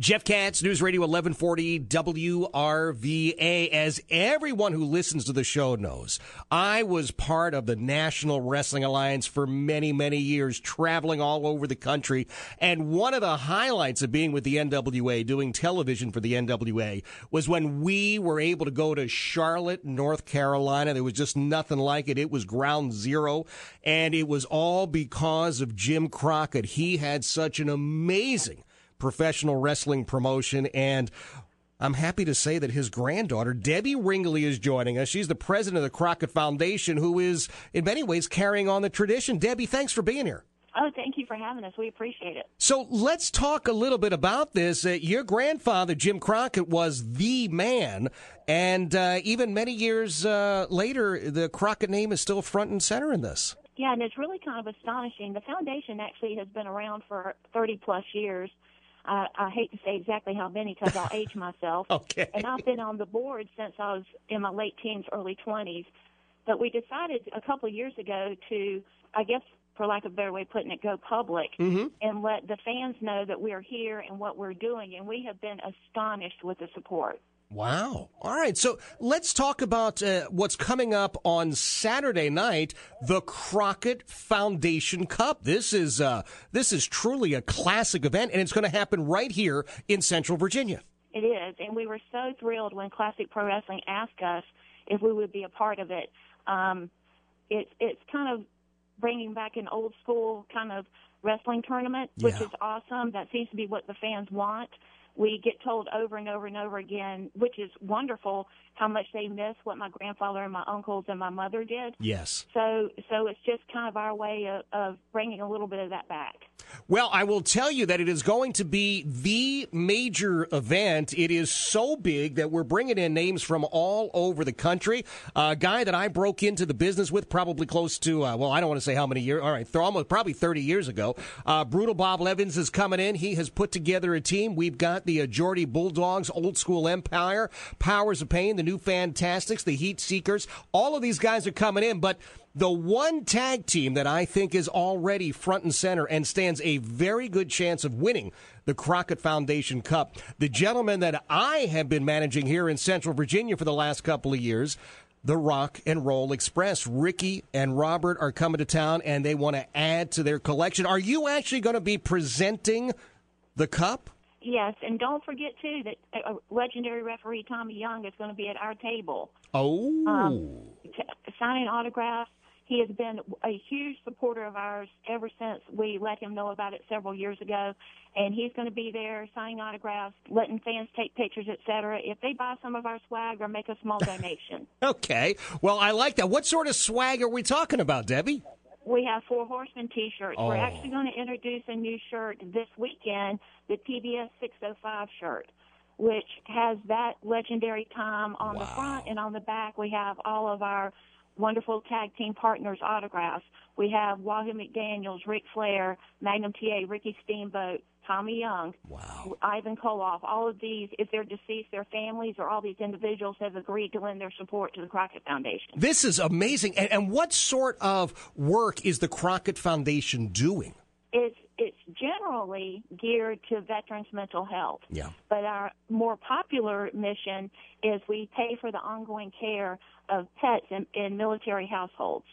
Jeff Katz, News Radio 1140 WRVA. As everyone who listens to the show knows, I was part of the National Wrestling Alliance for many, many years, traveling all over the country. And one of the highlights of being with the NWA, doing television for the NWA, was when we were able to go to Charlotte, North Carolina. There was just nothing like it. It was ground zero. And it was all because of Jim Crockett. He had such an amazing professional wrestling promotion. And I'm happy to say that his granddaughter, Debbie Ringley, is joining us. She's the president of the Crockett Foundation, who is, in many ways, carrying on the tradition. Debbie, thanks for being here. Oh, thank you for having us. We appreciate it. So let's talk a little bit about this. Uh, your grandfather, Jim Crockett, was the man. And uh, even many years uh, later, the Crockett name is still front and center in this. Yeah, and it's really kind of astonishing. The foundation actually has been around for 30 plus years. I, I hate to say exactly how many because I'll age myself. Okay. And I've been on the board since I was in my late teens, early 20s. But we decided a couple of years ago to, I guess, for lack of a better way of putting it, go public mm-hmm. and let the fans know that we're here and what we're doing. And we have been astonished with the support. Wow. All right. So let's talk about uh, what's coming up on Saturday night, the Crockett Foundation Cup. This is uh, this is truly a classic event, and it's going to happen right here in Central Virginia. It is, and we were so thrilled when Classic Pro Wrestling asked us if we would be a part of it. Um, it's it's kind of bringing back an old school kind of wrestling tournament, which Yeah. is awesome. That seems to be what the fans want. We get told over and over and over again, which is wonderful, how much they miss what my grandfather and my uncles and my mother did. Yes. So, so it's just kind of our way of, of bringing a little bit of that back. Well, I will tell you that it is going to be the major event. It is so big that we're bringing in names from all over the country. A guy that I broke into the business with probably close to, uh, well, I don't want to say how many years. All right, th- almost probably 30 years ago. Uh, Brutal Bob Evans is coming in. He has put together a team. We've got the uh, Geordie Bulldogs, Old School Empire, Powers of Pain, the New Fantastics, the Heat Seekers. All of these guys are coming in, but the one tag team that I think is already front and center and stands a very good chance of winning the Crockett Foundation Cup. The gentleman that I have been managing here in Central Virginia for the last couple of years, the Rock and Roll Express. Ricky and Robert are coming to town and they want to add to their collection. Are you actually going to be presenting the cup? Yes, and don't forget too that uh, legendary referee Tommy Young is going to be at our table. Oh. Um, t- signing autographs. He has been a huge supporter of ours ever since we let him know about it several years ago, and he's going to be there signing autographs, letting fans take pictures, etc. If they buy some of our swag or make a small donation, Okay. Well, I like that. What sort of swag are we talking about, Debbie? we have Four Horsemen T-shirts. Oh. We're actually going to introduce a new shirt this weekend, the TBS 605 shirt. Which has that legendary time on the front and on the back. We have all of our wonderful tag team partners' autographs. We have Wahoo McDaniels, Ric Flair, Magnum TA, Ricky Steamboat, Tommy Young, Wow. Ivan Koloff. All of these, if they're deceased, their families or all these individuals have agreed to lend their support to the Crockett Foundation. This is amazing. And, and what sort of work is the Crockett Foundation doing? It's it's generally geared to veterans' mental health. Yeah. But our more popular mission is we pay for the ongoing care of pets in, in military households.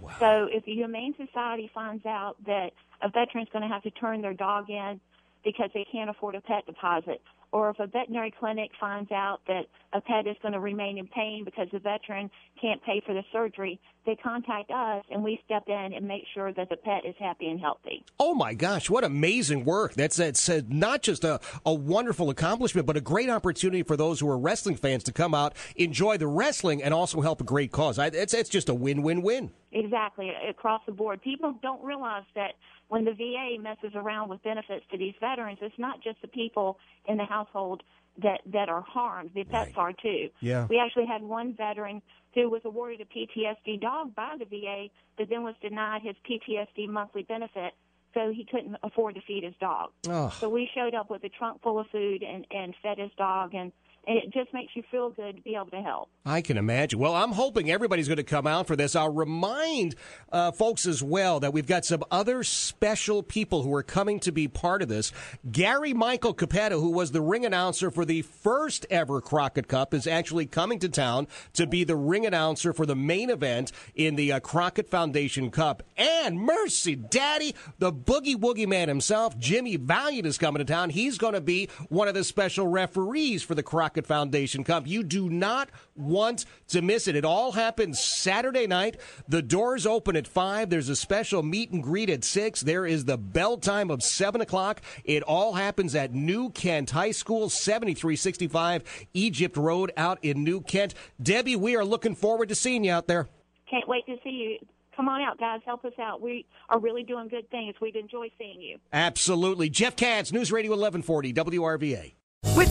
Wow. So if the Humane Society finds out that a veteran's going to have to turn their dog in because they can't afford a pet deposit, or if a veterinary clinic finds out that a pet is going to remain in pain because the veteran can't pay for the surgery, they contact us and we step in and make sure that the pet is happy and healthy. Oh my gosh, what amazing work. That's it's uh, not just a, a wonderful accomplishment, but a great opportunity for those who are wrestling fans to come out, enjoy the wrestling, and also help a great cause. I, it's, it's just a win win win. Exactly, across the board. People don't realize that when the VA messes around with benefits to these veterans, it's not just the people in the household that that are harmed. The pets Right. are too. Yeah. We actually had one veteran who was awarded a PTSD dog by the VA, but then was denied his PTSD monthly benefit, so he couldn't afford to feed his dog. Oh. So we showed up with a trunk full of food and and fed his dog, and, and it just makes you feel good to be able to help. I can imagine. Well, I'm hoping everybody's going to come out for this. I'll remind uh, folks as well that we've got some other special people who are coming to be part of this. Gary Michael Cappetta, who was the ring announcer for the first ever Crockett Cup, is actually coming to town to be the ring announcer for the main event in the uh, Crockett Foundation Cup. And mercy, Daddy, the boogie woogie man himself, Jimmy Valiant, is coming to town. He's going to be one of the special referees for the Crockett Foundation Cup. You do not want to miss it. It all happens Saturday night. The doors open at 5. There's a special meet and greet at 6. There is the bell time of 7 o'clock. It all happens at New Kent High School, 7365 Egypt Road out in New Kent. Debbie, we are looking forward to seeing you out there. Can't wait to see you. Come on out, guys. Help us out. We are really doing good things. We'd enjoy seeing you. Absolutely. Jeff Katz, News Radio 1140, WRVA.